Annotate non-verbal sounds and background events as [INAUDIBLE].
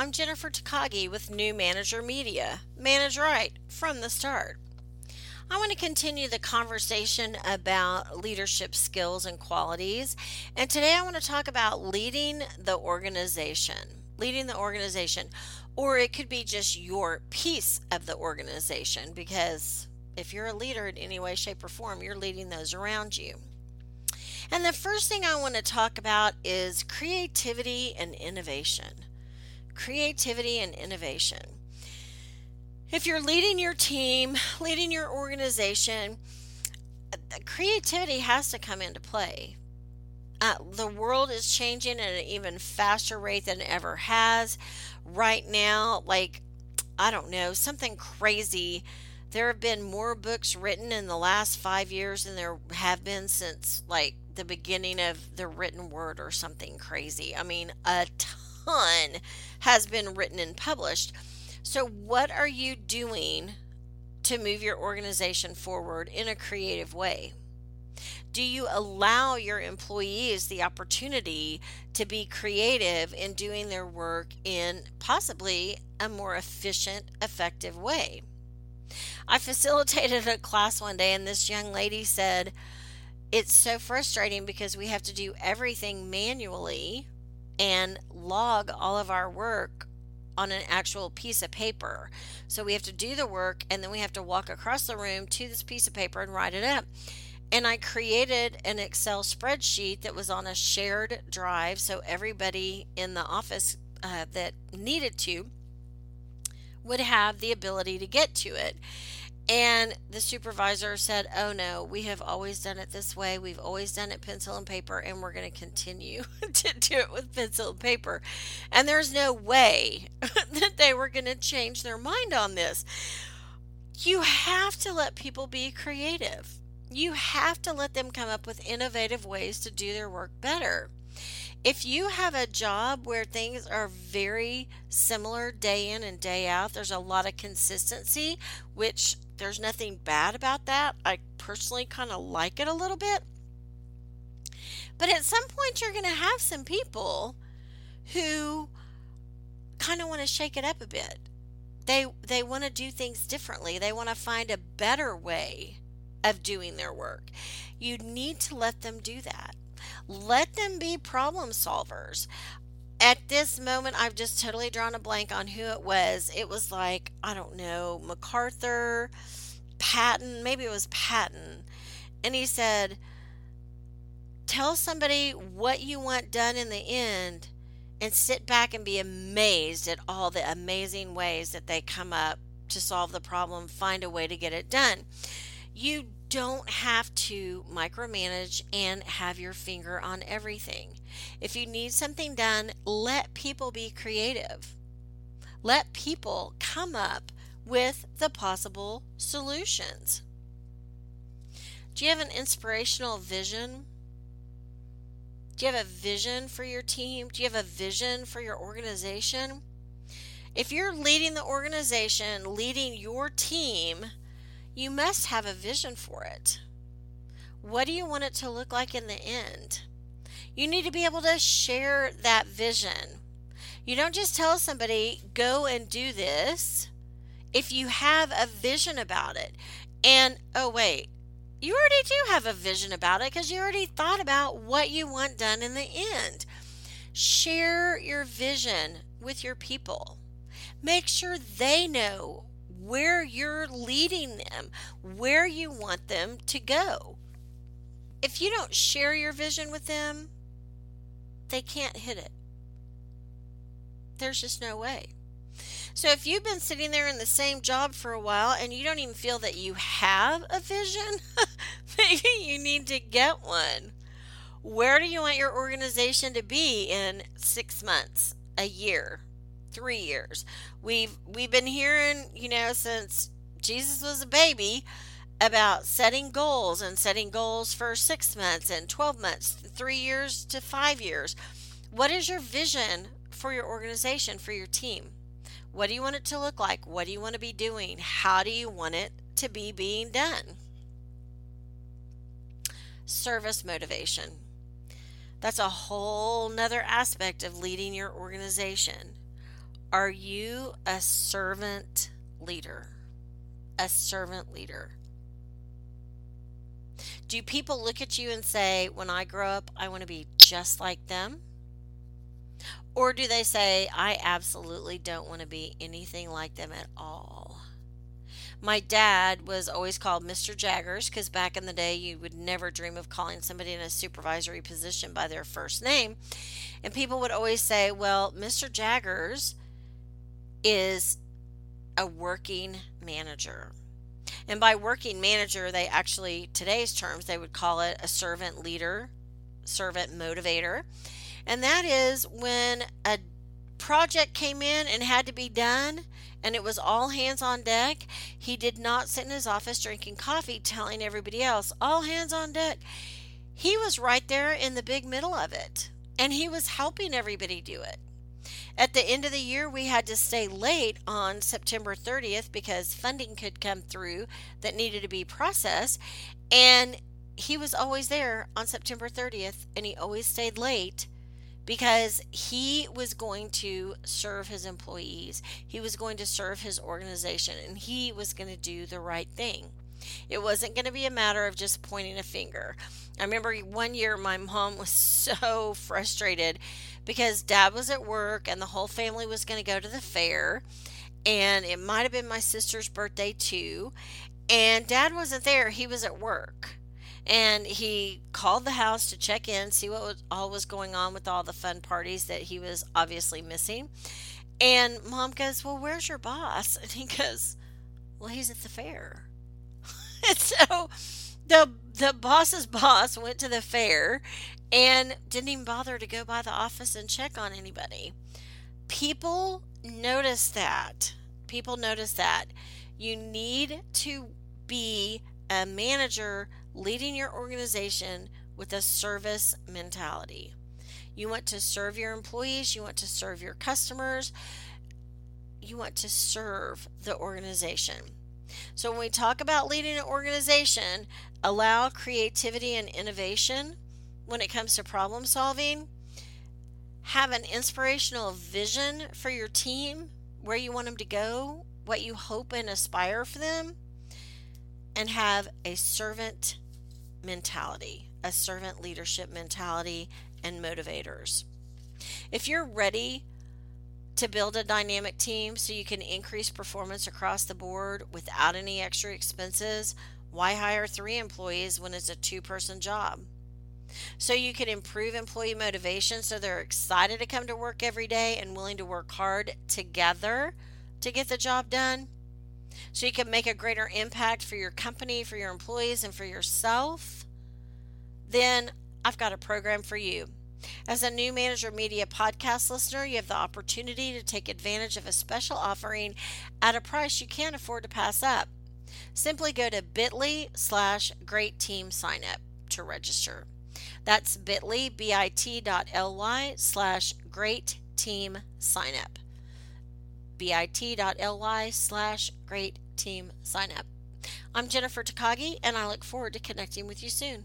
I'm Jennifer Takagi with New Manager Media. Manage right from the start. I want to continue the conversation about leadership skills and qualities. And today I want to talk about leading the organization. Leading the organization. Or it could be just your piece of the organization because if you're a leader in any way, shape, or form, you're leading those around you. And the first thing I want to talk about is creativity and innovation. Creativity and innovation. If you're leading your team, leading your organization, creativity has to come into play. Uh, the world is changing at an even faster rate than it ever has. Right now, like, I don't know, something crazy. There have been more books written in the last five years than there have been since, like, the beginning of the written word or something crazy. I mean, a ton has been written and published. So, what are you doing to move your organization forward in a creative way? Do you allow your employees the opportunity to be creative in doing their work in possibly a more efficient, effective way? I facilitated a class one day, and this young lady said, It's so frustrating because we have to do everything manually and log all of our work on an actual piece of paper. So we have to do the work and then we have to walk across the room to this piece of paper and write it up. And I created an Excel spreadsheet that was on a shared drive so everybody in the office uh, that needed to would have the ability to get to it. And the supervisor said, Oh no, we have always done it this way. We've always done it pencil and paper, and we're going to continue [LAUGHS] to do it with pencil and paper. And there's no way [LAUGHS] that they were going to change their mind on this. You have to let people be creative. You have to let them come up with innovative ways to do their work better. If you have a job where things are very similar day in and day out, there's a lot of consistency, which there's nothing bad about that. I personally kind of like it a little bit. But at some point, you're going to have some people who kind of want to shake it up a bit. They, they want to do things differently. They want to find a better way of doing their work. You need to let them do that. Let them be problem solvers. At this moment, I've just totally drawn a blank on who it was. It was like, I don't know, MacArthur, Patton, maybe it was Patton. And he said, Tell somebody what you want done in the end and sit back and be amazed at all the amazing ways that they come up to solve the problem, find a way to get it done. You don't have to micromanage and have your finger on everything. If you need something done, let people be creative. Let people come up with the possible solutions. Do you have an inspirational vision? Do you have a vision for your team? Do you have a vision for your organization? If you're leading the organization, leading your team, you must have a vision for it. What do you want it to look like in the end? You need to be able to share that vision. You don't just tell somebody, go and do this if you have a vision about it. And oh, wait, you already do have a vision about it because you already thought about what you want done in the end. Share your vision with your people. Make sure they know where you're leading them, where you want them to go. If you don't share your vision with them, they can't hit it. There's just no way. So if you've been sitting there in the same job for a while and you don't even feel that you have a vision, [LAUGHS] maybe you need to get one. Where do you want your organization to be in 6 months, a year, 3 years? We've we've been hearing, you know, since Jesus was a baby about setting goals and setting goals for 6 months and 12 months, 3 years to 5 years. What is your vision for your organization, for your team? What do you want it to look like? What do you want to be doing? How do you want it to be being done? Service motivation. That's a whole nother aspect of leading your organization. Are you a servant leader? A servant leader. Do people look at you and say, when I grow up, I want to be just like them? Or do they say, I absolutely don't want to be anything like them at all? My dad was always called Mr. Jaggers because back in the day, you would never dream of calling somebody in a supervisory position by their first name. And people would always say, Well, Mr. Jaggers is a working manager. And by working manager, they actually, today's terms, they would call it a servant leader, servant motivator. And that is when a project came in and had to be done and it was all hands on deck, he did not sit in his office drinking coffee telling everybody else, all hands on deck. He was right there in the big middle of it and he was helping everybody do it. At the end of the year, we had to stay late on September 30th because funding could come through that needed to be processed. And he was always there on September 30th and he always stayed late because he was going to serve his employees, he was going to serve his organization, and he was going to do the right thing. It wasn't going to be a matter of just pointing a finger. I remember one year my mom was so frustrated because dad was at work and the whole family was going to go to the fair. And it might have been my sister's birthday too. And dad wasn't there, he was at work and he called the house to check in, see what was, all was going on with all the fun parties that he was obviously missing. And mom goes, Well, where's your boss? [LAUGHS] And he goes, Well, he's at the fair. [LAUGHS] so the the boss's boss went to the fair and didn't even bother to go by the office and check on anybody. People notice that. People notice that. You need to be a manager leading your organization with a service mentality. You want to serve your employees, you want to serve your customers, you want to serve the organization. So, when we talk about leading an organization, allow creativity and innovation when it comes to problem solving. Have an inspirational vision for your team, where you want them to go, what you hope and aspire for them, and have a servant mentality, a servant leadership mentality, and motivators. If you're ready to build a dynamic team so you can increase performance across the board without any extra expenses, why hire three employees when it's a two person job? So you can improve employee motivation so they're excited to come to work every day and willing to work hard together to get the job done so you can make a greater impact for your company, for your employees, and for yourself, then I've got a program for you. As a new Manager Media podcast listener, you have the opportunity to take advantage of a special offering at a price you can't afford to pass up. Simply go to bit.ly slash great team to register. That's bit.ly, bit.ly slash great team bit.ly slash great team. I'm Jennifer Takagi, and I look forward to connecting with you soon.